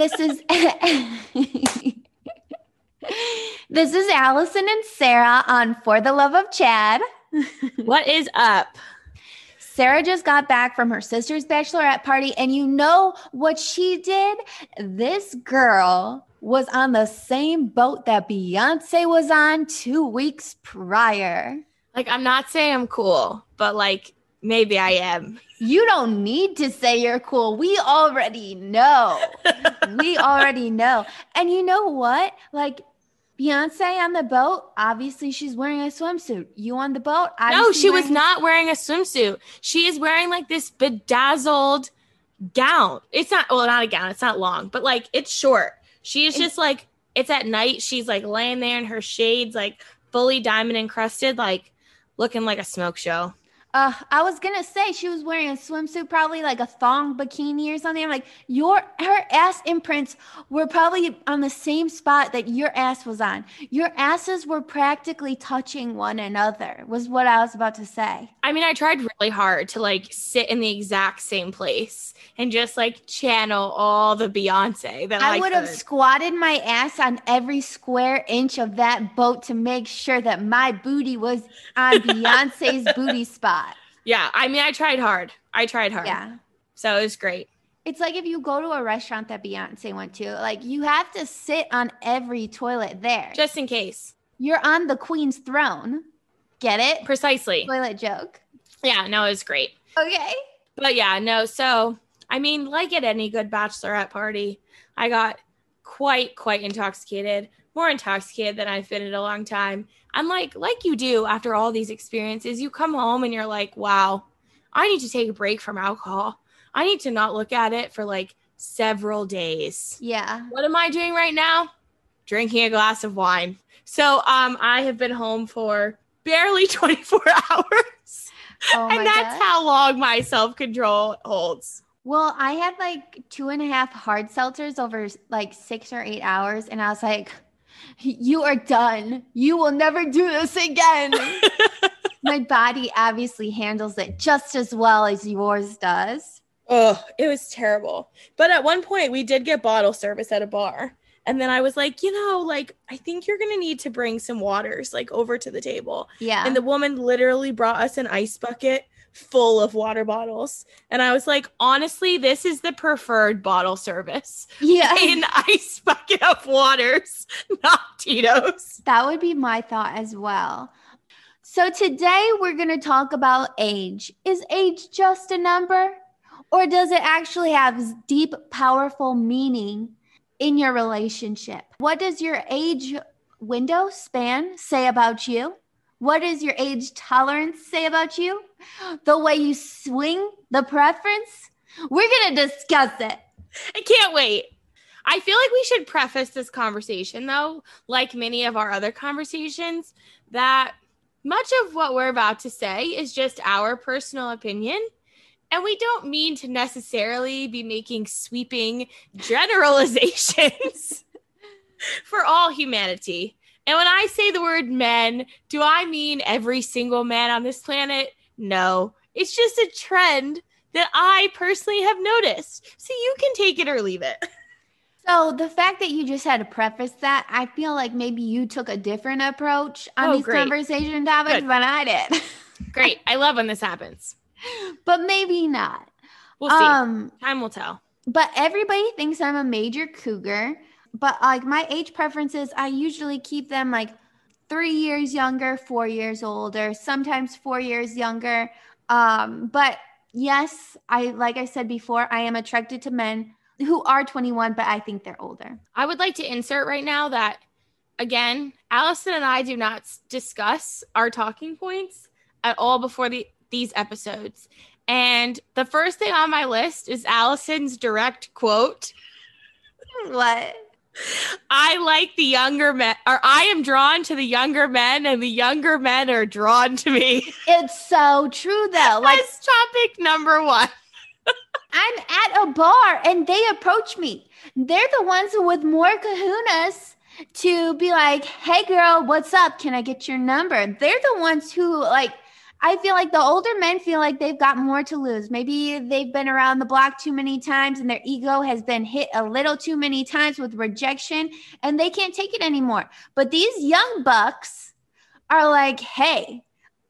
this is this is Allison and Sarah on For the Love of Chad. what is up? Sarah just got back from her sister's bachelorette party, and you know what she did? This girl was on the same boat that Beyonce was on two weeks prior. Like, I'm not saying I'm cool, but like, maybe I am. You don't need to say you're cool. We already know. we already know. And you know what? Like, Beyonce on the boat, obviously she's wearing a swimsuit. You on the boat? No, she was not wearing a swimsuit. She is wearing like this bedazzled gown. It's not well, not a gown. It's not long, but like it's short. She She's just like it's at night. She's like laying there in her shades, like fully diamond encrusted, like looking like a smoke show. Uh, I was gonna say she was wearing a swimsuit, probably like a thong bikini or something. I'm like, your her ass imprints were probably on the same spot that your ass was on. Your asses were practically touching one another. Was what I was about to say. I mean, I tried really hard to like sit in the exact same place and just like channel all the Beyonce that I, I would have squatted my ass on every square inch of that boat to make sure that my booty was on Beyonce's booty spot. Yeah, I mean, I tried hard. I tried hard. Yeah. So it was great. It's like if you go to a restaurant that Beyonce went to, like you have to sit on every toilet there. Just in case. You're on the queen's throne. Get it? Precisely. Toilet joke. Yeah, no, it was great. Okay. But yeah, no, so I mean, like at any good bachelorette party, I got quite, quite intoxicated, more intoxicated than I've been in a long time. I'm like, like you do after all these experiences, you come home and you're like, wow, I need to take a break from alcohol. I need to not look at it for like several days. Yeah. What am I doing right now? Drinking a glass of wine. So um I have been home for barely 24 hours. Oh and that's God. how long my self-control holds. Well, I had like two and a half hard seltzers over like six or eight hours, and I was like, you are done. You will never do this again. My body obviously handles it just as well as yours does. Oh, it was terrible. But at one point, we did get bottle service at a bar. And then I was like, you know, like, I think you're going to need to bring some waters, like, over to the table. Yeah. And the woman literally brought us an ice bucket full of water bottles. And I was like, honestly, this is the preferred bottle service. Yeah. In ice bucket of waters, not Tito's. That would be my thought as well. So today we're going to talk about age. Is age just a number? Or does it actually have deep, powerful meaning in your relationship? What does your age window span say about you? What does your age tolerance say about you? The way you swing, the preference? We're going to discuss it. I can't wait. I feel like we should preface this conversation, though, like many of our other conversations, that much of what we're about to say is just our personal opinion. And we don't mean to necessarily be making sweeping generalizations for all humanity. And when I say the word men, do I mean every single man on this planet? No. It's just a trend that I personally have noticed. So you can take it or leave it. So the fact that you just had to preface that, I feel like maybe you took a different approach on oh, these great. conversation topics Good. than I did. great. I love when this happens. But maybe not. We'll see. Um, Time will tell. But everybody thinks I'm a major cougar but like my age preferences, I usually keep them like three years younger, four years older, sometimes four years younger. Um, but yes, I like I said before, I am attracted to men who are 21, but I think they're older. I would like to insert right now that again, Allison and I do not discuss our talking points at all before the, these episodes. And the first thing on my list is Allison's direct quote. What? I like the younger men, or I am drawn to the younger men, and the younger men are drawn to me. It's so true, though. Like That's topic number one. I'm at a bar and they approach me. They're the ones with more kahunas to be like, "Hey, girl, what's up? Can I get your number?" They're the ones who like I feel like the older men feel like they've got more to lose. Maybe they've been around the block too many times and their ego has been hit a little too many times with rejection and they can't take it anymore. But these young bucks are like, hey,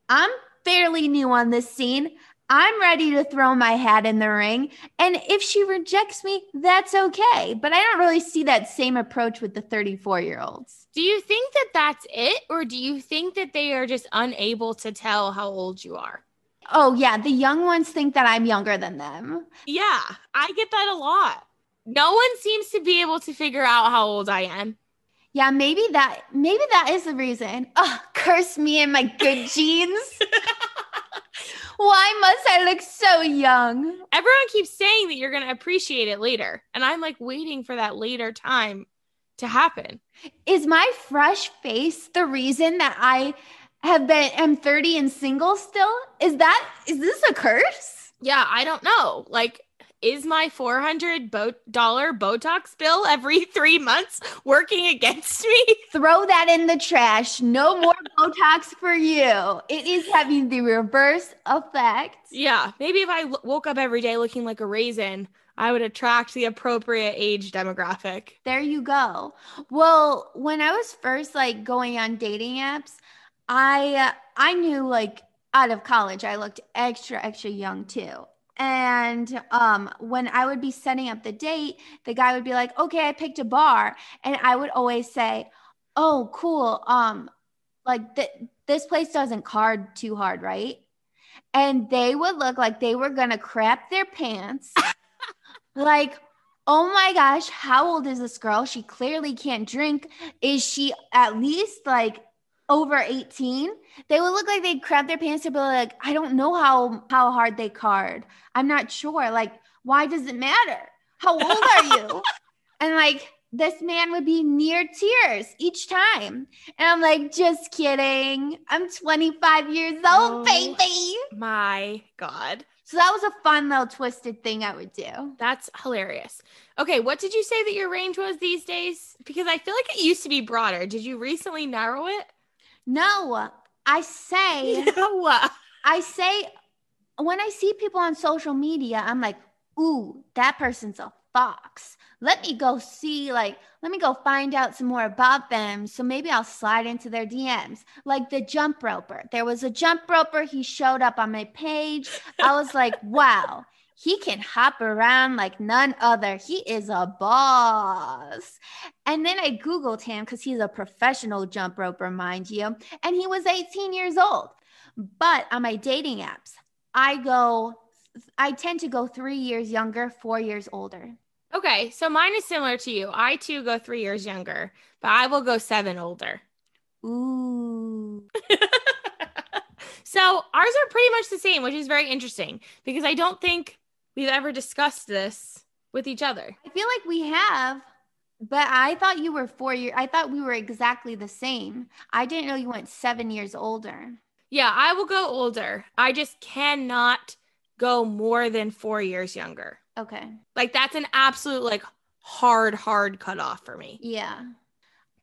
I'm fairly new on this scene. I'm ready to throw my hat in the ring. And if she rejects me, that's okay. But I don't really see that same approach with the 34 year olds. Do you think that that's it? Or do you think that they are just unable to tell how old you are? Oh, yeah. The young ones think that I'm younger than them. Yeah, I get that a lot. No one seems to be able to figure out how old I am. Yeah, maybe that maybe that is the reason. Oh, curse me and my good genes. Why must I look so young? Everyone keeps saying that you're going to appreciate it later. And I'm like waiting for that later time to happen. Is my fresh face the reason that I have been am 30 and single still? Is that is this a curse? Yeah, I don't know. Like is my $400 bo- Botox bill every three months working against me? Throw that in the trash. No more Botox for you. It is having the reverse effect. Yeah. Maybe if I l- woke up every day looking like a raisin, I would attract the appropriate age demographic. There you go. Well, when I was first like going on dating apps, I I knew like out of college I looked extra extra young too. And um, when I would be setting up the date, the guy would be like, "Okay, I picked a bar," and I would always say, "Oh, cool. Um, like th- this place doesn't card too hard, right?" And they would look like they were gonna crap their pants, like. Oh my gosh, how old is this girl? She clearly can't drink. Is she at least like over 18, they would look like they'd crap their pants to be like, I don't know how how hard they card. I'm not sure. Like, why does it matter? How old are you? and like this man would be near tears each time. And I'm like, just kidding. I'm 25 years old, oh, baby. My God. So that was a fun little twisted thing I would do. That's hilarious. Okay, what did you say that your range was these days? Because I feel like it used to be broader. Did you recently narrow it? No, I say, no. I say, when I see people on social media, I'm like, ooh, that person's a fox. Let me go see, like, let me go find out some more about them. So maybe I'll slide into their DMs. Like the jump roper. There was a jump roper. He showed up on my page. I was like, wow, he can hop around like none other. He is a boss. And then I Googled him because he's a professional jump roper, mind you. And he was 18 years old. But on my dating apps, I go, I tend to go three years younger, four years older. Okay. So mine is similar to you. I too go three years younger, but I will go seven older. Ooh. so ours are pretty much the same, which is very interesting because I don't think we've ever discussed this with each other. I feel like we have, but I thought you were four years. I thought we were exactly the same. I didn't know you went seven years older. Yeah, I will go older. I just cannot go more than four years younger. Okay. Like that's an absolute like hard, hard cutoff for me. Yeah.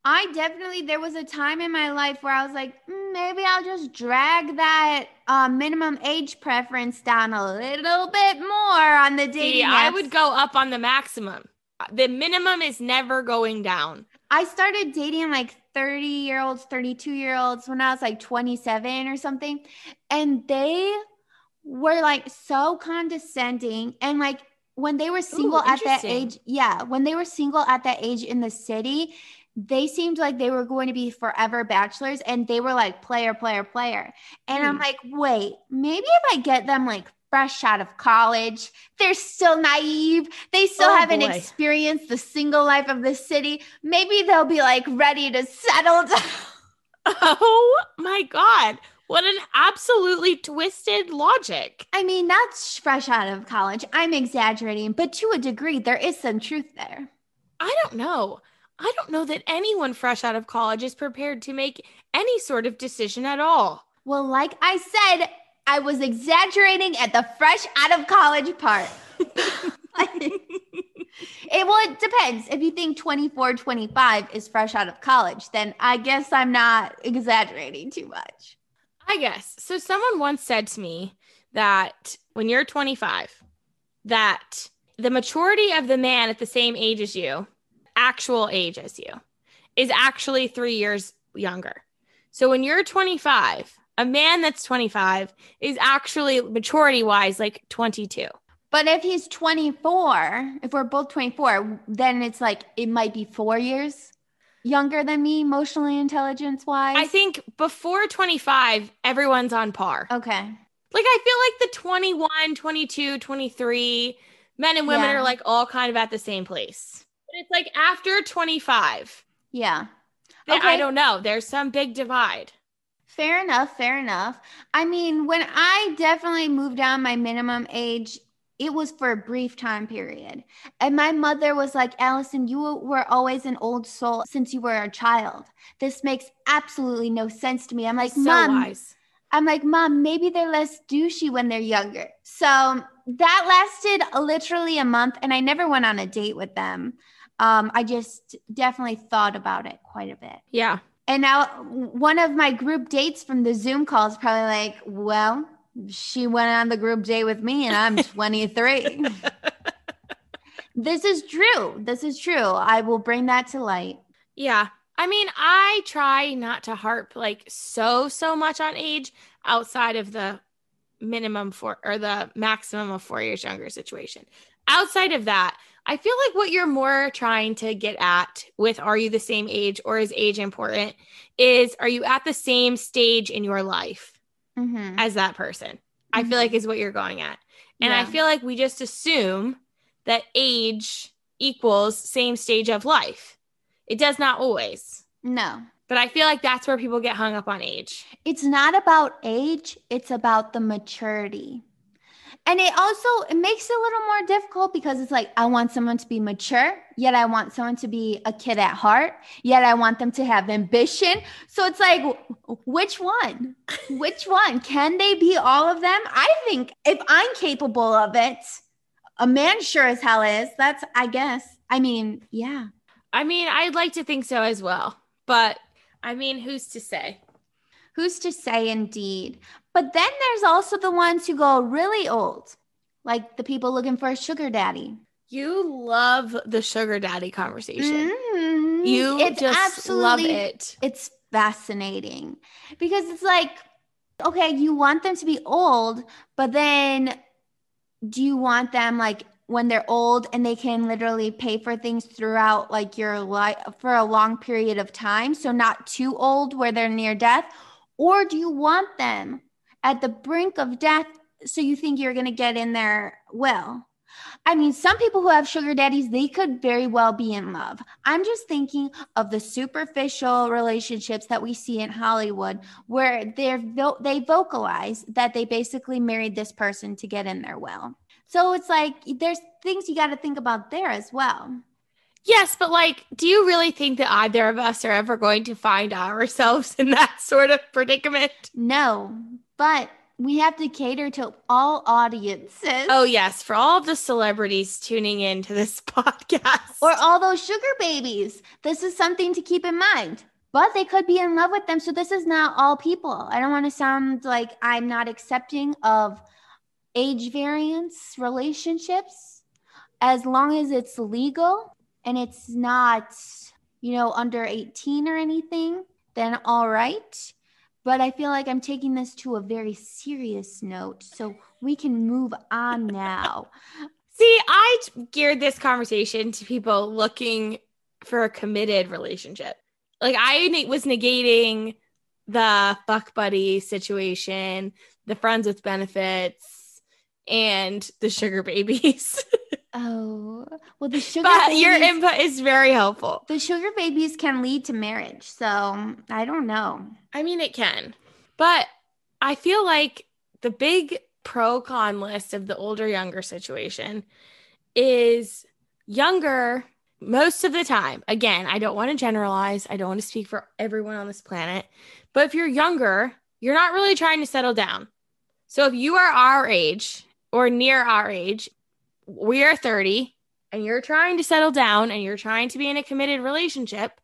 I definitely there was a time in my life where I was like, mm, maybe I'll just drag that uh, minimum age preference down a little bit more on the dating. See, I would go up on the maximum. The minimum is never going down. I started dating like 30 year olds, 32 year olds when I was like 27 or something. And they were like so condescending. And like when they were single Ooh, at that age, yeah, when they were single at that age in the city, they seemed like they were going to be forever bachelors and they were like player, player, player. And mm. I'm hmm. like, wait, maybe if I get them like fresh out of college, they're still naive, they still oh, haven't boy. experienced the single life of the city, maybe they'll be like ready to settle down. Oh my God. What an absolutely twisted logic. I mean, that's fresh out of college. I'm exaggerating, but to a degree, there is some truth there. I don't know. I don't know that anyone fresh out of college is prepared to make any sort of decision at all. Well, like I said, I was exaggerating at the fresh out of college part. it well, it depends. If you think 24, 25 is fresh out of college, then I guess I'm not exaggerating too much. I guess. So someone once said to me that when you're 25, that the maturity of the man at the same age as you, actual age as you, is actually three years younger. So when you're 25, a man that's 25 is actually maturity wise like 22. But if he's 24, if we're both 24, then it's like it might be four years younger than me, emotionally intelligence wise. I think before 25, everyone's on par. Okay. Like I feel like the 21, 22, 23 men and women Yeah. are like all kind of at the same place. But it's like after 25, Yeah. Okay. I don't know. There's some big divide. Fair enough. Fair enough. I mean, when I definitely moved down my minimum age, it was for a brief time period. And my mother was like, Allison, you were always an old soul since you were a child. This makes absolutely no sense to me. I'm like, so Mom, wise. I'm like, Mom, maybe they're less douchey when they're younger. So that lasted literally a month, and I never went on a date with them. Um, I just definitely thought about it quite a bit. Yeah. And now one of my group dates from the Zoom call is probably like, well, she went on the group date with me and I'm 23. this is true. This is true. I will bring that to light. Yeah. I mean, I try not to harp like so, so much on age outside of the minimum for or the maximum of four years younger situation. Outside of that, I feel like what you're more trying to get at with are you the same age or is age important is are you at the same stage in your life Mhm. as that person? I feel like is what you're going at. And I feel like we just assume that age equals same stage of life. It does not always. No, But I feel like that's where people get hung up on age. it's not about age, it's about the maturity. And it also it makes it a little more difficult because it's like I want someone to be mature, yet I want someone to be a kid at heart, yet I want them to have ambition. So it's like which one? Which one? Can they be all of them? I think if I'm capable of it, a man sure as hell is. That's I guess. I mean, yeah. I mean, I'd like to think so as well. But I mean, who's to say? Who's to say indeed? But then there's also the ones who go really old, like the people looking for a sugar daddy. You love the sugar daddy conversation. Mhm. You it's just love it. It's fascinating because it's like, okay, you want them to be old, but then do you want them like when they're old and they can literally pay for things throughout like your life for a long period of time? So not too old where they're near death? Or do you want them at the brink of death so you think you're going to get in there well? I mean, some people who have sugar daddies, they could very well be in love. I'm just thinking of the superficial relationships that we see in Hollywood where they're vo- they vocalize that they basically married this person to get in there well. So it's like there's things you got to think about there as well. Yes, but like, do you really think that either of us are ever going to find ourselves in that sort of predicament? No, but we have to cater to all audiences. Oh, yes, for all the celebrities tuning in to this podcast. or all those sugar babies. This is something to keep in mind. But they could be in love with them. So this is not all people. I don't want to sound like I'm not accepting of age variance relationships as long as it's legal and it's not, you know, under 18 or anything, then all right. But I feel like I'm taking this to a very serious note. So we can move on now. See, I geared this conversation to people looking for a committed relationship. Like I was negating the fuck buddy situation, the friends with benefits, and the sugar babies. Oh, well, the sugar but babies, your input is very helpful. the sugar babies can lead to marriage. So I don't know. I mean, it can, but I feel like the big pro con list of the older younger situation is younger most of the time. Again, I don't want to generalize, I don't want to speak for everyone on this planet, but if you're younger, you're not really trying to settle down. So if you are our age or near our age, we are 30 and you're trying to settle down and you're trying to be in a committed relationship,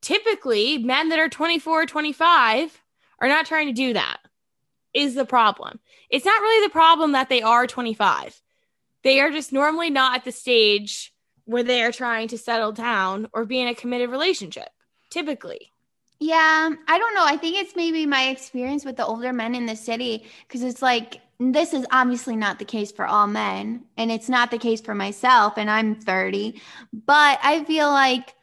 typically men that are 24 25 are not trying to do that is the problem. It's not really the problem that they are 25. They are just normally not at the stage where they are trying to settle down or be in a committed relationship, typically. Yeah, I don't know. I think it's maybe my experience with the older men in the city because it's like this is obviously not the case for all men, and it's not the case for myself, and I'm 30. But I feel like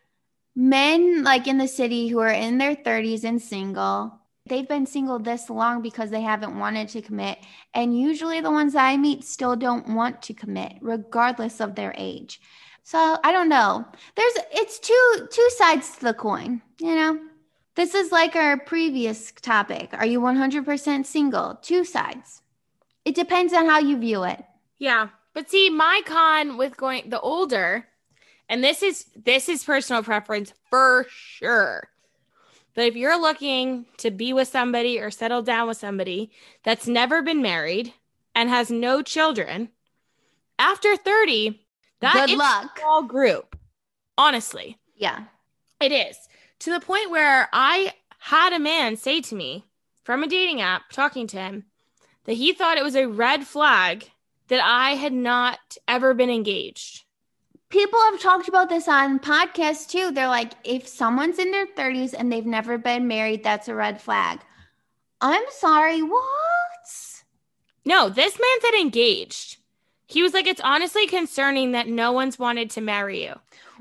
men like in the city who are in their 30s and single, they've been single this long because they haven't wanted to commit. And usually the ones that I meet still don't want to commit, regardless of their age. So I don't know. There's it's two two sides to the coin, you know. This is like our previous topic. Are you 100% single? Two sides. It depends on how you view it. Yeah. But see, my con with going the older, and this is this is personal preference for sure. But if you're looking to be with somebody or settle down with somebody that's never been married and has no children, after 30, that Good luck. small group. Honestly. Yeah. It is. To the point where I had a man say to me from a dating app talking to him that he thought it was a red flag that I had not ever been engaged. People have talked about this on podcasts too. They're like, if someone's in their 30s and they've never been married, that's a red flag. I'm sorry, what? No, this man said engaged. He was like, it's honestly concerning that no one's wanted to marry you.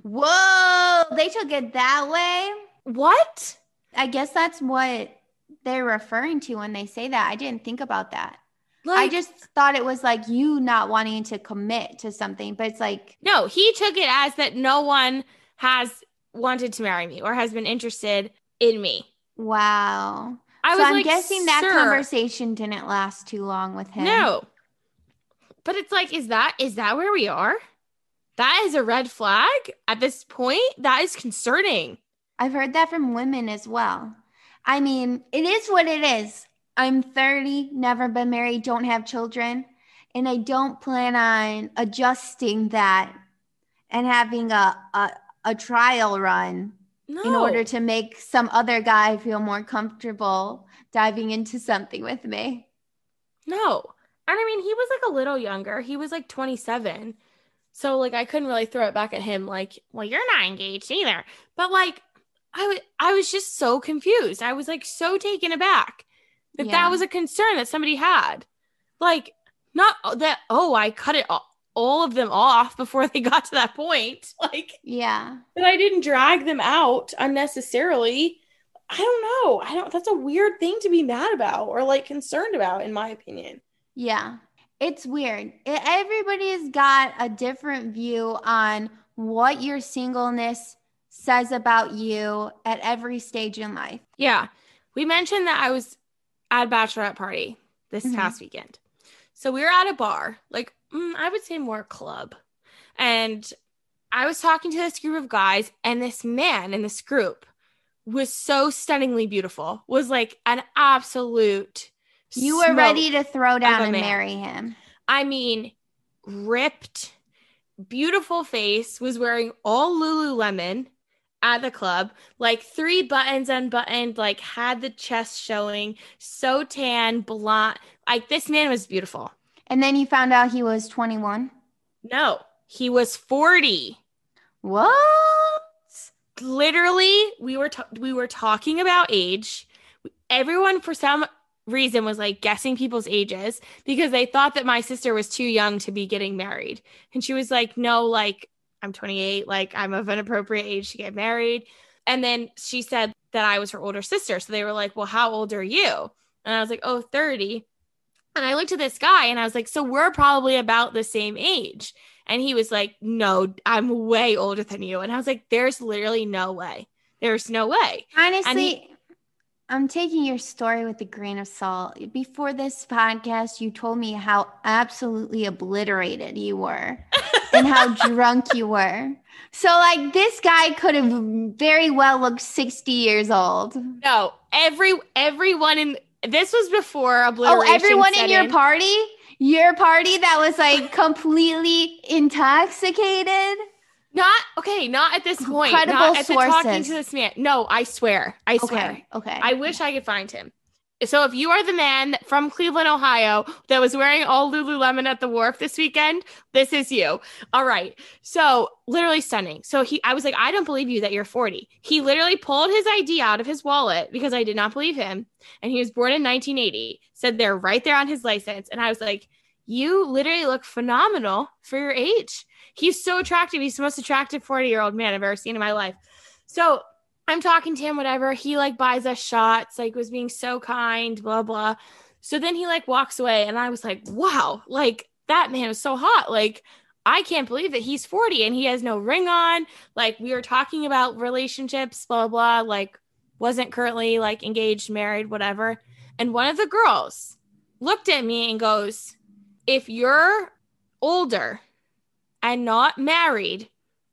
Whoa, they took it that way. What? I guess that's what they're referring to when they say that. I didn't think about that. I just thought it was like you not wanting to commit to something, but it's like, no, he took it as that no one has wanted to marry me or has been interested in me. wow. I so was I'm like, guessing that conversation didn't last too long with him. No. But it's like, is that is that where we are? That is a red flag at this point. That is concerning. I've heard that from women as well. I mean, it is what it is. I'm 30, never been married, don't have children, and I don't plan on adjusting that and having a a, a trial run No. in order to make some other guy feel more comfortable diving into something with me. No. And I mean, he was like a little younger. He was like 27. So like I couldn't really throw it back at him like, well, you're not engaged either. But like I was I was just so confused. I was like so taken aback that Yeah. that was a concern that somebody had. Like not uh, that oh, I cut it all, all of them off before they got to that point. Like Yeah. that I didn't drag them out unnecessarily. I don't know. I don't that's a weird thing to be mad about or like concerned about in my opinion. Yeah. It's weird. Everybody's got a different view on what your singleness says about you at every stage in life. Yeah. We mentioned that I was at a bachelorette party this Mhm. past weekend. So we were at a bar, like mm, I would say more club. And I was talking to this group of guys, and this man in this group was so stunningly beautiful, was like an absolute. You were ready to throw down and man. marry him. I mean, ripped, beautiful face, was wearing all Lululemon at the club, like three buttons unbuttoned, like had the chest showing, so tan, blonde. Like this man was beautiful. And then you found out he was 21. No, he was 40. What? Literally, we were ta- we were talking about age. Everyone for some reason was like guessing people's ages because they thought that my sister was too young to be getting married. And she was like, "No, like I'm 28, like I'm of an appropriate age to get married." And then she said that I was her older sister. So they were like, "Well, how old are you?" And I was like, "Oh, 30." And I looked at this guy and I was like, "So we're probably about the same age." And he was like, No, I'm way older than you. And I was like, There's literally no way. There's no way. Honestly, I'm taking your story with a grain of salt. Before this podcast, you told me how absolutely obliterated you were and how drunk you were. So, like, this guy could have very well looked 60 years old. No, every everyone in this was before obliteration. Oh, everyone in your party? Your party that was like completely intoxicated? Not okay, not at this point. Credible not at the talking to this man. No, I swear. I swear. Okay. Okay. I wish I could find him. So if you are the man from Cleveland, Ohio, that was wearing all Lululemon at the wharf this weekend, this is you. All right. So literally stunning. So he, I was like, I don't believe you that you're 40. He literally pulled his ID out of his wallet because I did not believe him, and he was born in 1980. Said they're right there on his license, and I was like, you literally look phenomenal for your age. He's so attractive. He's the most attractive 40 year old man I've ever seen in my life. So I'm talking to him, whatever. He like buys us shots, like was being so kind, blah, blah. So then he like walks away, and I was like, wow, like that man was so hot. Like, I can't believe that he's 40 and he has no ring on. Like, we were talking about relationships, blah, blah, like, wasn't currently like engaged, married, whatever. And one of the girls looked at me and goes, If you're older and not married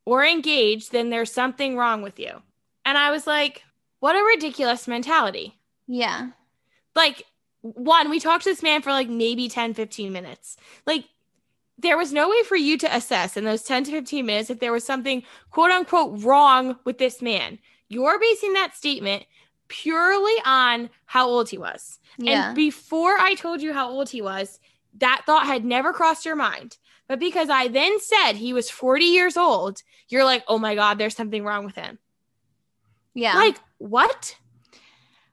or engaged, then there's something wrong with you. And I was like, what a ridiculous mentality. Yeah. Like, one, we talked to this man for like maybe 10, 15 minutes. Like, there was no way for you to assess in those 10 to 15 minutes if there was something quote unquote wrong with this man. You're basing that statement purely on how old he was. Yeah. And before I told you how old he was, that thought had never crossed your mind. But because I then said he was 40 years old, you're like, oh my God, there's something wrong with him. Yeah. Like, what?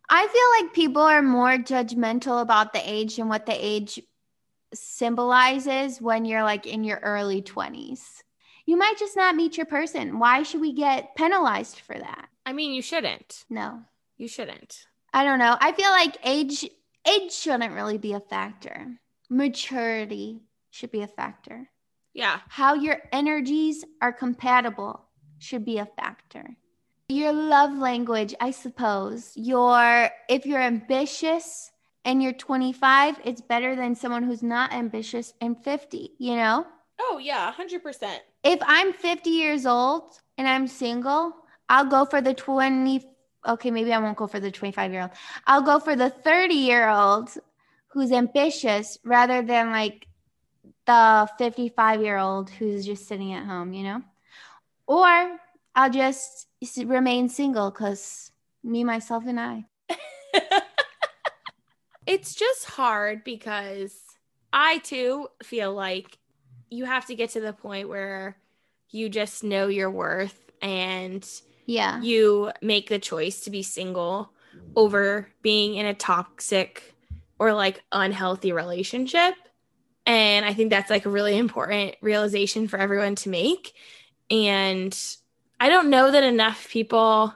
I feel like people are more judgmental about the age and what the age symbolizes when you're like in your early 20s. You might just not meet your person. Why should we get penalized for that? I mean, you shouldn't. No. You shouldn't. I don't know. I feel like age age shouldn't really be a factor. Maturity should be a factor. Yeah. How your energies are compatible should be a factor. Your love language, I suppose. Your if you're ambitious and you're 25, it's better than someone who's not ambitious and 50, you know? Oh, yeah, 100%. If I'm 50 years old and I'm single, I'll go for the 20 okay, maybe I won't go for the 25 year old. I'll go for the 30 year old who's ambitious rather than like the 55 year old who's just sitting at home, you know? Or I'll just remain single because me, myself, and I. it's just hard because I too feel like you have to get to the point where you just know your worth and yeah. you make the choice to be single over being in a toxic or like unhealthy relationship. And i think that's like a really important realization for everyone to make. And i don't know that enough people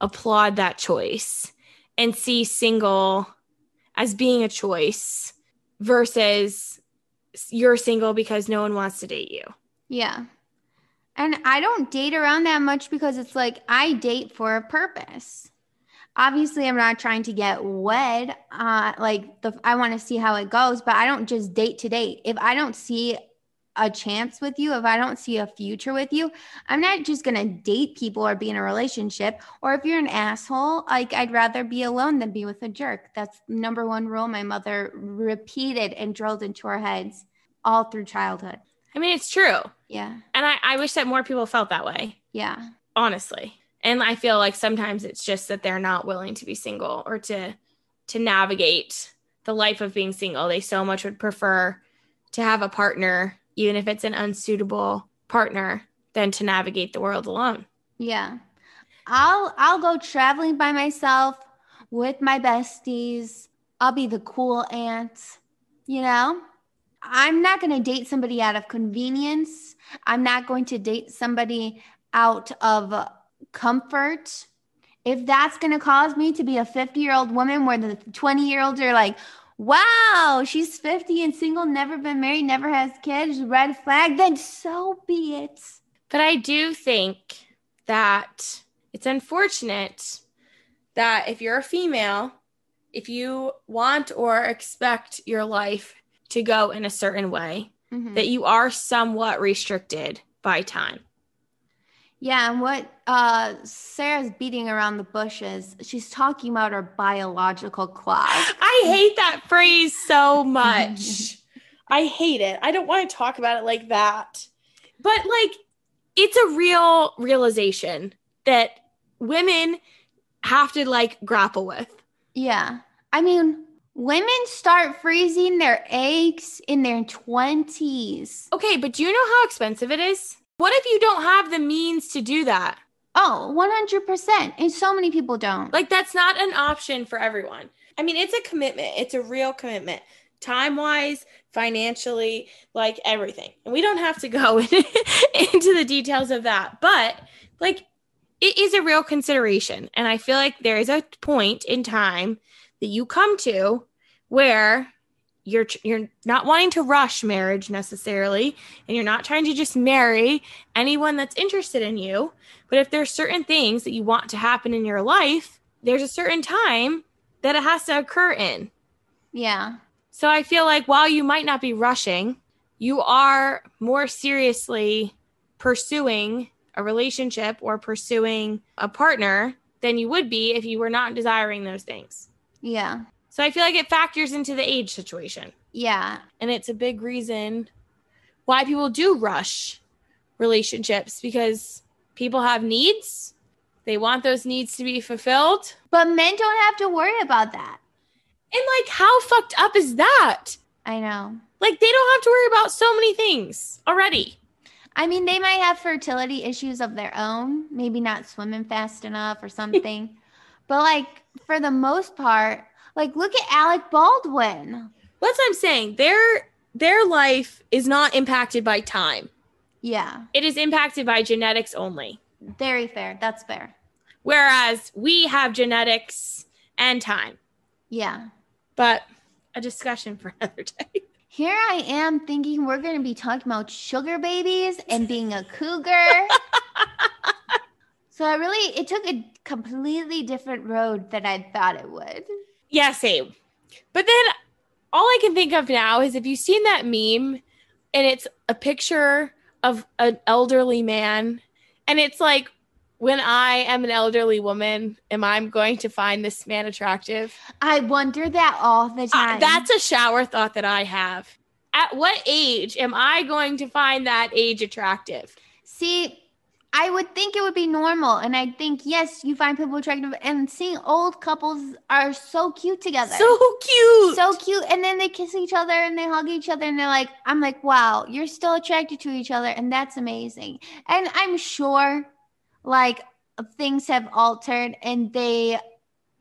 applaud that choice and see single as being a choice versus you're single because no one wants to date you yeah and I don't date around that much because it's like I date for a purpose. Obviously, I'm not trying to get wed. Uh, like the I want to see how it goes, but I don't just date to date. If I don't see a chance with you, if I don't see a future with you, I'm not just going to date people or be in a relationship. Or if you're an asshole, like I'd rather be alone than be with a jerk. That's number one rule my mother repeated and drilled into our heads all through childhood. I mean, it's true. Yeah. And I, I wish that more people felt that way. Yeah. Honestly. And I feel like sometimes it's just that they're not willing to be single or to to navigate the life of being single. They so much would prefer to have a partner, even if it's an unsuitable partner, than to navigate the world alone. Yeah. I'll I'll go traveling by myself with my besties. I'll be the cool aunt, you know? I'm not going to date somebody out of convenience. I'm not going to date somebody out of comfort. If that's going to cause me to be a 50 year old woman where the 20 year olds are like, wow, she's 50 and single, never been married, never has kids, red flag, then so be it. But I do think that it's unfortunate that if you're a female, if you want or expect your life to go in a certain way, mm-hmm. that you are somewhat restricted by time. Yeah, and what uh, Sarah's beating around the bushes, she's talking about her biological clock. I hate that phrase so much. I hate it. I don't want to talk about it like that. But like it's a real realization that women have to like grapple with. Yeah. I mean, women start freezing their eggs in their 20s. Okay, but do you know how expensive it is? What if you don't have the means to do that? Oh, 100%. And so many people don't. Like, that's not an option for everyone. I mean, it's a commitment, it's a real commitment, time wise, financially, like everything. And we don't have to go into the details of that, but like, it is a real consideration. And I feel like there is a point in time that you come to where you're you're not wanting to rush marriage necessarily and you're not trying to just marry anyone that's interested in you but if there's certain things that you want to happen in your life there's a certain time that it has to occur in. Yeah. So i feel like while you might not be rushing you are more seriously pursuing a relationship or pursuing a partner than you would be if you were not desiring those things. Yeah so I feel like it factors into the age situation. Yeah. And it's a big reason why people do rush relationships because people have needs. They want those needs to be fulfilled. But men don't have to worry about that. And like, how fucked up is that? I know. Like, they don't have to worry about so many things already. I mean, they might have fertility issues of their own, maybe not swimming fast enough or something. but like, for the most part, like, look at Alec Baldwin. That's what I'm saying. Their their life is not impacted by time. Yeah. It is impacted by genetics only. Very fair. That's fair. Whereas we have genetics and time. Yeah. But a discussion for another day. Here I am thinking we're going to be talking about sugar babies and being a cougar. so I really, it took a completely different road than I thought it would. Yeah, same. But then all I can think of now is if you've seen that meme and it's a picture of an elderly man and it's like when I am an elderly woman, am I going to find this man attractive? I wonder that all the time. Uh, that's a shower thought that I have. At what age am I going to find that age attractive? See, I would think it would be normal. And I think, yes, you find people attractive. And seeing old couples are so cute together. So cute. So cute. And then they kiss each other and they hug each other. And they're like, I'm like, wow, you're still attracted to each other. And that's amazing. And I'm sure like things have altered and they,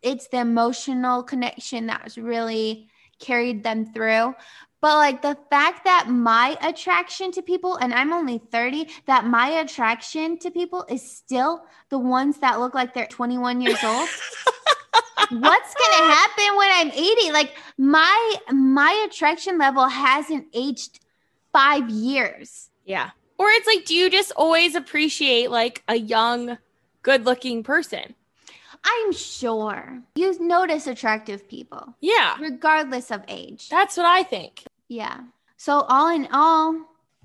it's the emotional connection that's really carried them through. But like the fact that my attraction to people, and I'm only 30, that my attraction to people is still the ones that look like they're 21 years old. What's gonna happen when I'm 80? Like my my attraction level hasn't aged five years. Yeah. Or it's like, do you just always appreciate like a young, good looking person? I'm sure you notice attractive people. Yeah. Regardless of age. That's what I think. Yeah. So all in all,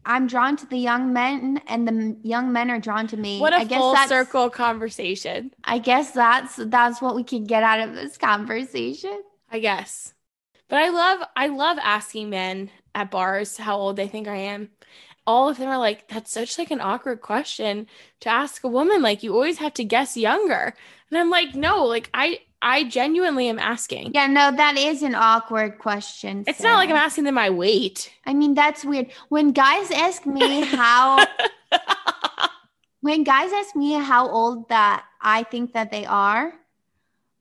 I'm drawn to the young men, and the young men are drawn to me. What a I guess full circle conversation. I guess that's that's what we can get out of this conversation. I guess. But I love I love asking men at bars how old they think I am. All of them are like, that's such like an awkward question to ask a woman. Like you always have to guess younger. And I'm like, no, like I I genuinely am asking. Yeah, no, that is an awkward question. It's not like I'm asking them my weight. I mean, that's weird. When guys ask me how, when guys ask me how old that I think that they are,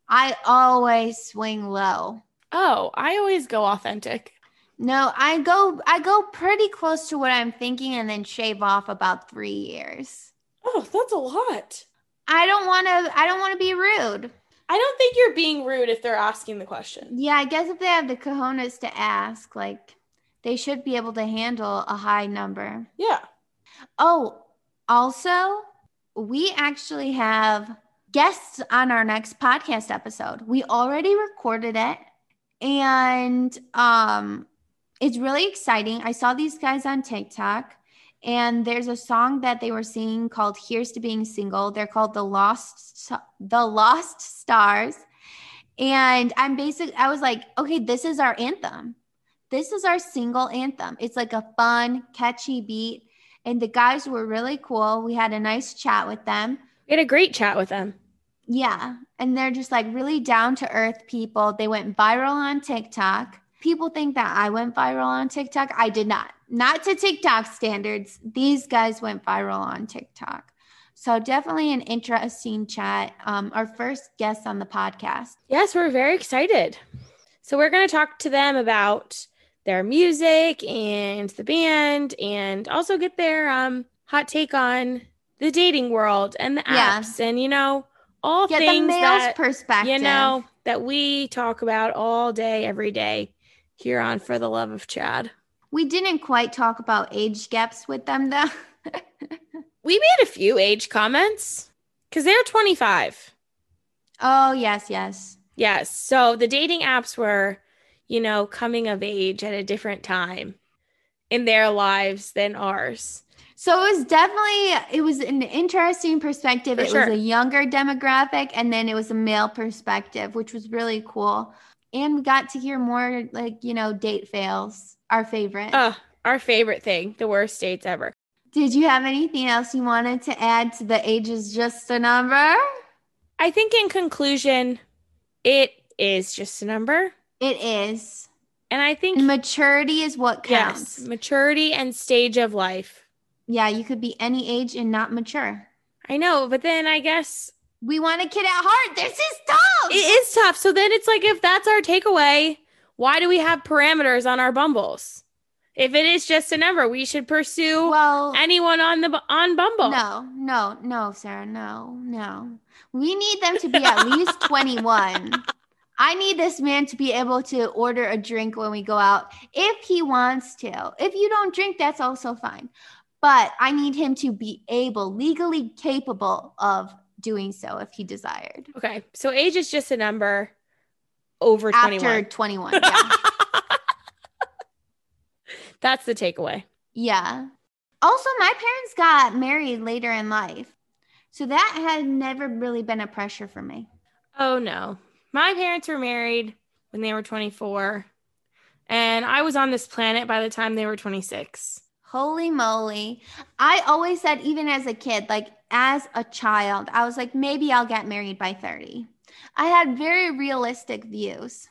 I always swing low. Oh, I always go authentic. No, I go I go pretty close to what I'm thinking and then shave off about 3 years. Oh, that's a lot. I don't want to I don't want to be rude. I don't think you're being rude if they're asking the question. Yeah, I guess if they have the cojones to ask, like they should be able to handle a high number. Yeah. Oh, also, we actually have guests on our next podcast episode. We already recorded it and um it's really exciting. I saw these guys on TikTok and there's a song that they were singing called Here's to Being Single. They're called The Lost The Lost Stars. And I'm basic I was like, okay, this is our anthem. This is our single anthem. It's like a fun, catchy beat and the guys were really cool. We had a nice chat with them. We had a great chat with them. Yeah. And they're just like really down to earth people. They went viral on TikTok. People think that I went viral on TikTok. I did not. Not to TikTok standards. These guys went viral on TikTok. So definitely an interesting chat. Um, our first guest on the podcast. Yes, we're very excited. So we're going to talk to them about their music and the band, and also get their um, hot take on the dating world and the apps, yeah. and you know all get things the male's that perspective. you know that we talk about all day, every day here on For the Love of Chad. We didn't quite talk about age gaps with them though. we made a few age comments because they're 25. Oh, yes, yes. Yes. So the dating apps were, you know, coming of age at a different time in their lives than ours. So it was definitely it was an interesting perspective. For it sure. was a younger demographic and then it was a male perspective, which was really cool. And we got to hear more like, you know, date fails, our favorite. Uh, our favorite thing, the worst dates ever. Did you have anything else you wanted to add to the age is just a number? I think in conclusion, it is just a number. It is. And I think maturity is what counts. Yes, maturity and stage of life. Yeah, you could be any age and not mature. I know, but then I guess we want a kid at heart. This is tough. It is tough. So then it's like if that's our takeaway, why do we have parameters on our bumbles? If it is just a number, we should pursue well anyone on the on Bumble. No, no, no, Sarah, no, no. We need them to be at least 21. I need this man to be able to order a drink when we go out if he wants to. If you don't drink, that's also fine. But I need him to be able, legally capable of doing so if he desired. Okay. So age is just a number over After 21. After 21. Yeah. That's the takeaway. Yeah. Also, my parents got married later in life. So that had never really been a pressure for me. Oh, no. My parents were married when they were 24, and I was on this planet by the time they were 26. Holy moly. I always said, even as a kid, like as a child, I was like, maybe I'll get married by 30. I had very realistic views.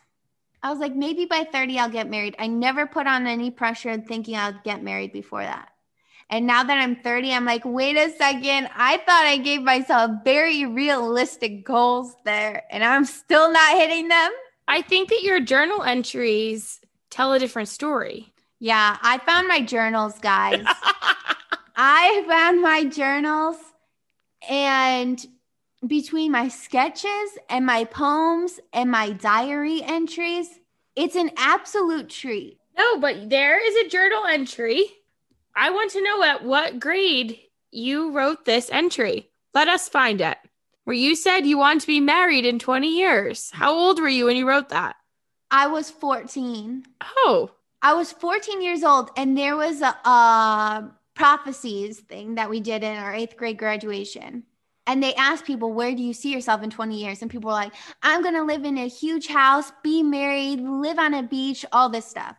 I was like, maybe by 30 I'll get married. I never put on any pressure thinking I'll get married before that. And now that I'm 30, I'm like, wait a second. I thought I gave myself very realistic goals there, and I'm still not hitting them. I think that your journal entries tell a different story. Yeah, I found my journals, guys. I found my journals, and between my sketches and my poems and my diary entries, it's an absolute treat. No, but there is a journal entry. I want to know at what grade you wrote this entry. Let us find it. Where you said you want to be married in 20 years. How old were you when you wrote that? I was 14. Oh. I was 14 years old, and there was a, a prophecies thing that we did in our eighth grade graduation and they asked people, Where do you see yourself in 20 years? And people were like, I'm going to live in a huge house, be married, live on a beach, all this stuff.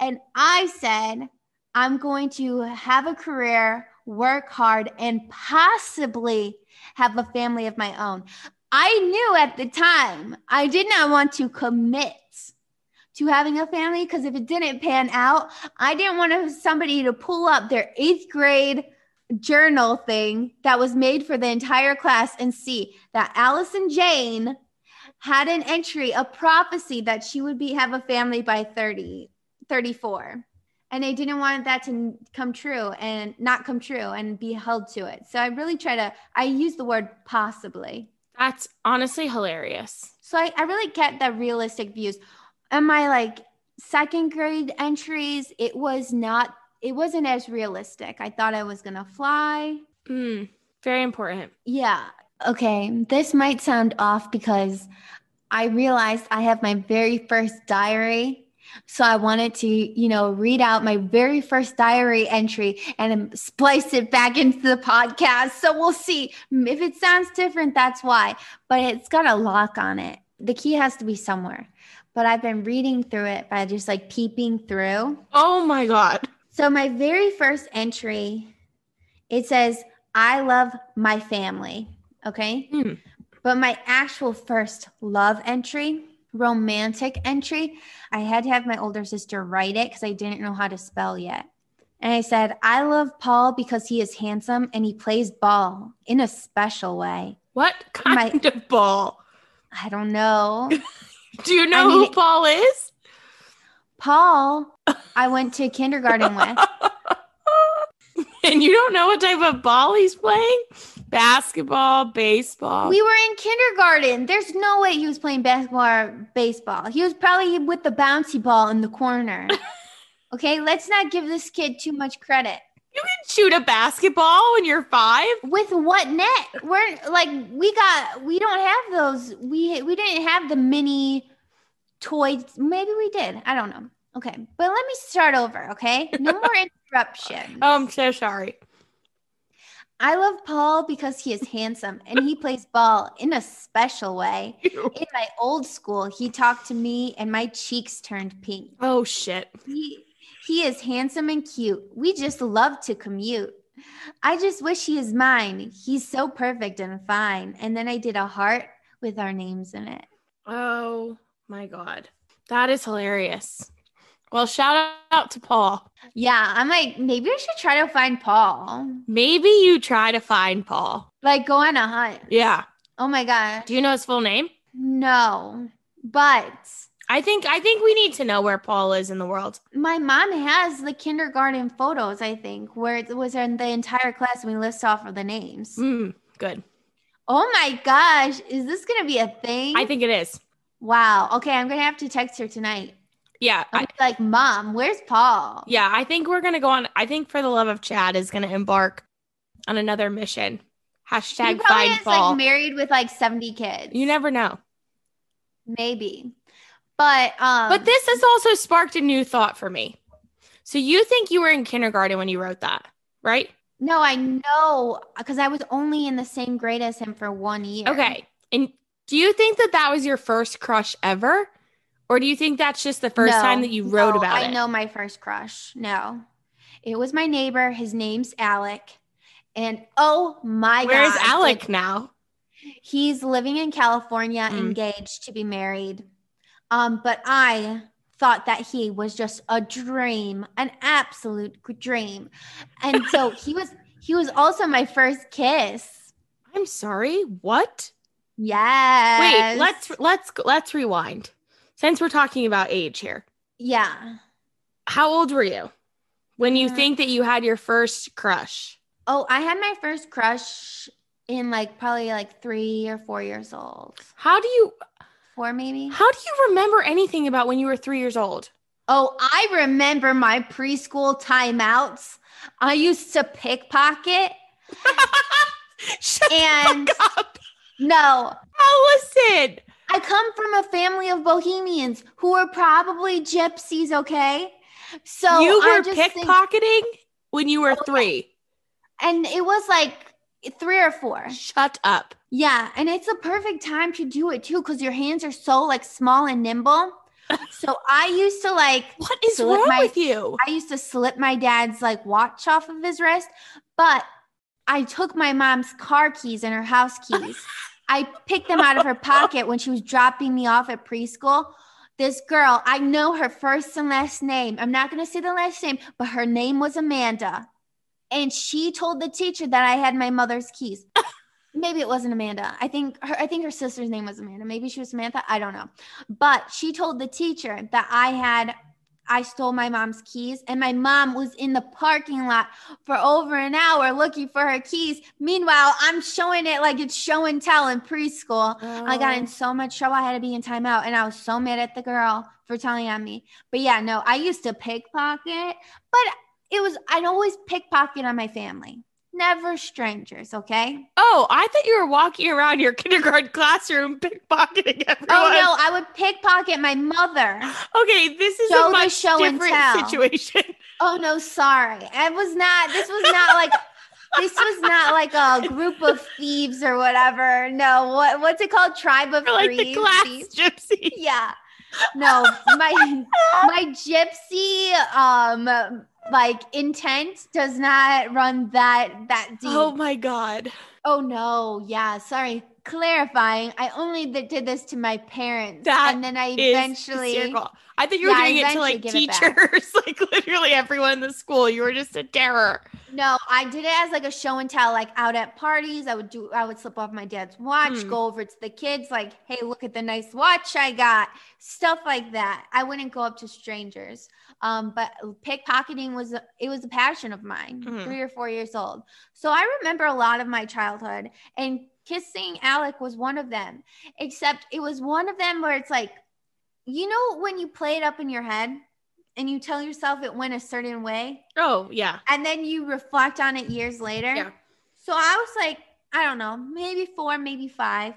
And I said, I'm going to have a career, work hard, and possibly have a family of my own. I knew at the time I did not want to commit to having a family because if it didn't pan out, I didn't want somebody to pull up their eighth grade journal thing that was made for the entire class and see that Allison Jane had an entry, a prophecy that she would be have a family by 30, 34. And I didn't want that to come true and not come true and be held to it. So I really try to, I use the word possibly. That's honestly hilarious. So I, I really get the realistic views. And my like second grade entries, it was not it wasn't as realistic. I thought I was going to fly. Mm, very important. Yeah. Okay. This might sound off because I realized I have my very first diary. So I wanted to, you know, read out my very first diary entry and splice it back into the podcast. So we'll see if it sounds different. That's why. But it's got a lock on it. The key has to be somewhere. But I've been reading through it by just like peeping through. Oh my God. So my very first entry, it says, I love my family. Okay. Mm. But my actual first love entry, romantic entry, I had to have my older sister write it because I didn't know how to spell yet. And I said, I love Paul because he is handsome and he plays ball in a special way. What kind my, of ball? I don't know. Do you know I mean, who Paul is? Paul, I went to kindergarten with. and you don't know what type of ball he's playing? Basketball, baseball. We were in kindergarten. There's no way he was playing basketball or baseball. He was probably with the bouncy ball in the corner. okay, let's not give this kid too much credit. You can shoot a basketball when you're five. With what net? We're like we got we don't have those. We we didn't have the mini toys. Maybe we did. I don't know. Okay, but let me start over. Okay, no more interruptions. oh, I'm so sorry. I love Paul because he is handsome and he plays ball in a special way. In my old school, he talked to me and my cheeks turned pink. Oh shit. He he is handsome and cute. We just love to commute. I just wish he is mine. He's so perfect and fine. And then I did a heart with our names in it. Oh my God. That is hilarious. Well, shout out to Paul. Yeah, I'm like, maybe I should try to find Paul. Maybe you try to find Paul. Like go on a hunt. Yeah. Oh my God. Do you know his full name? No, but I think I think we need to know where Paul is in the world. My mom has the kindergarten photos, I think, where it was in the entire class and we list off of the names. Mm, good. Oh my gosh. Is this gonna be a thing? I think it is. Wow. Okay, I'm gonna have to text her tonight. Yeah. I, like, Mom, where's Paul? Yeah, I think we're gonna go on. I think for the love of Chad is gonna embark on another mission. Hashtag he find is, Paul. Like married with like 70 kids. You never know. Maybe. But um But this has also sparked a new thought for me. So you think you were in kindergarten when you wrote that, right? No, I know because I was only in the same grade as him for one year. Okay. And do you think that that was your first crush ever? Or do you think that's just the first no, time that you wrote no, about I it? I know my first crush. No. It was my neighbor. His name's Alec. And oh my God. Where's Alec like, now? He's living in California, mm. engaged to be married. Um, but I thought that he was just a dream, an absolute dream. And so he was he was also my first kiss. I'm sorry, what? Yes. Wait, let's let's let's rewind. Since we're talking about age here. Yeah. How old were you when you think that you had your first crush? Oh, I had my first crush in like probably like 3 or 4 years old. How do you four maybe. How do you remember anything about when you were three years old? Oh, I remember my preschool timeouts. I used to pickpocket. Shut and up. No. Allison. I come from a family of bohemians who were probably gypsies, okay? So you were pickpocketing think, when you were oh, okay. three. And it was like three or four. Shut up. Yeah, and it's a perfect time to do it too because your hands are so like small and nimble. so I used to like what is wrong my, with you? I used to slip my dad's like watch off of his wrist, but I took my mom's car keys and her house keys. I picked them out of her pocket when she was dropping me off at preschool. This girl, I know her first and last name. I'm not going to say the last name, but her name was Amanda and she told the teacher that I had my mother's keys. Maybe it wasn't Amanda. I think her I think her sister's name was Amanda. Maybe she was Samantha. I don't know. But she told the teacher that I had I stole my mom's keys and my mom was in the parking lot for over an hour looking for her keys. Meanwhile, I'm showing it like it's show and tell in preschool. Oh. I got in oh. so much trouble. I had to be in timeout and I was so mad at the girl for telling on me. But yeah, no, I used to pickpocket, but it was I'd always pickpocket on my family. Never strangers, okay? Oh, I thought you were walking around your kindergarten classroom pickpocketing oh, everyone. Oh no, I would pickpocket my mother. Okay, this is show a much show different situation. Oh no, sorry. It was not this was not like this was not like a group of thieves or whatever. No, what what's it called? Tribe of or like thieves. the class gypsy. Yeah. No, my my gypsy um like intent does not run that that deep. Oh my god. Oh no, yeah, sorry. Clarifying, I only did this to my parents, That and then I eventually. hysterical. I think you were Yeah, doing it to like eventually give it back. teachers, like literally everyone in the school. You were just a terror. No, I did it as like a show and tell, like out at parties. I would do, I would slip off my dad's watch, Hmm. go over to the kids, like, hey, look at the nice watch I got, stuff like that. I wouldn't go up to strangers. Um, but pickpocketing was, a- it was a passion of mine, Mhm. three or four years old. So I remember a lot of my childhood, and kissing Alec was one of them, except it was one of them where it's like, you know, when you play it up in your head and you tell yourself it went a certain way Oh yeah. and then you reflect on it years later. Yeah. So I was like, I don't know, maybe four, maybe five.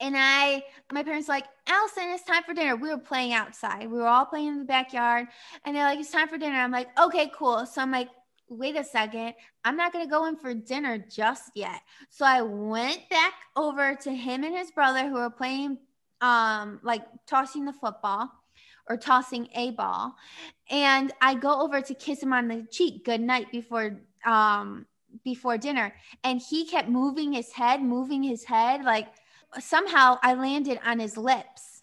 And I, my parents like, Allison, it's time for dinner. We were playing outside. We were all playing in the backyard. And they're like, it's time for dinner. I'm like, okay, cool. So I'm like, wait a second. I'm not going to go in for dinner just yet. So I went back over to him and his brother who were playing, um, like tossing the football or tossing a ball. And I go over to kiss him on the cheek good night before, um, before dinner. And he kept moving his head, moving his head. Like somehow I landed on his lips.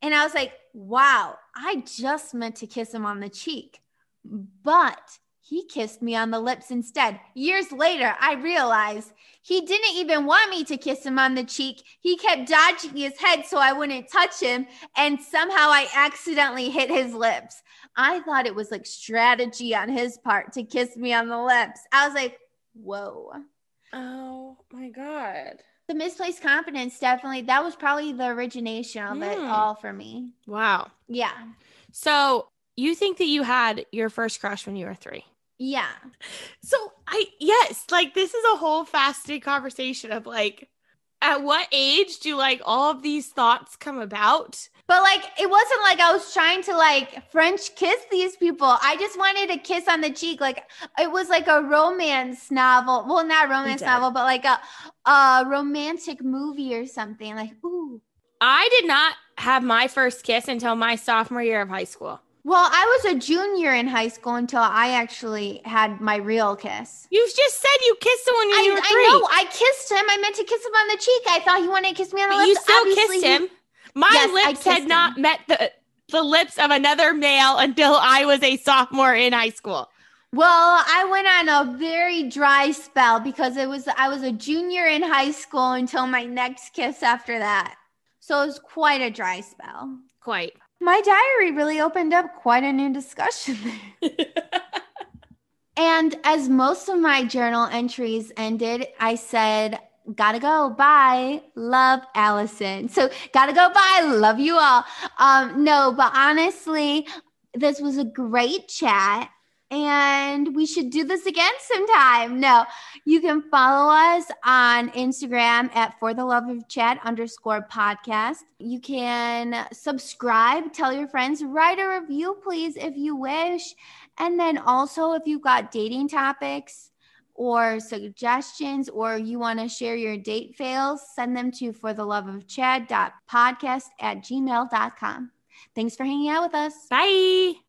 And I was like, wow, I just meant to kiss him on the cheek. But he kissed me on the lips instead. Years later, I realized he didn't even want me to kiss him on the cheek. He kept dodging his head so I wouldn't touch him. And somehow I accidentally hit his lips. I thought it was like strategy on his part to kiss me on the lips. I was like, whoa. Oh my god. The misplaced confidence definitely, that was probably the origination of it Hmm. all for me. Wow. Yeah. So you think that you had your first crush when you were three? Yeah. So I yes, like this is a whole faceted conversation of like at what age do like all of these thoughts come about? But like, it wasn't like I was trying to like French kiss these people. I just wanted a kiss on the cheek. Like it was like a romance novel. Well, not romance novel, but like a, a romantic movie or something. Like, ooh. I did not have my first kiss until my sophomore year of high school. Well, I was a junior in high school until I actually had my real kiss. You just said you kissed someone when I, you were three. I know. I kissed him. I meant to kiss him on the cheek. I thought he wanted to kiss me on the But lips. you still Obviously, kissed him. My Yes, lips had kissed not met the the lips of another male until I was a sophomore in high school. Well, I went on a very dry spell because it was I was a junior in high school until my next kiss after that. So it was quite a dry spell. Quite. My diary really opened up quite a new discussion. And as most of my journal entries ended, I said, Gotta go. Bye. Love Allison. So, gotta go. Bye. Love you all. Um, no, but honestly, this was a great chat and we should do this again sometime. No, you can follow us on Instagram at for the love of chat underscore podcast. You can subscribe, tell your friends, write a review, please, if you wish. And then also, if you've got dating topics or suggestions, or you want to share your date fails, send them to for the love of chad podcast at gmail.com. Thanks for hanging out with us. Bye.